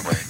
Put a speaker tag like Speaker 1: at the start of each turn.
Speaker 1: do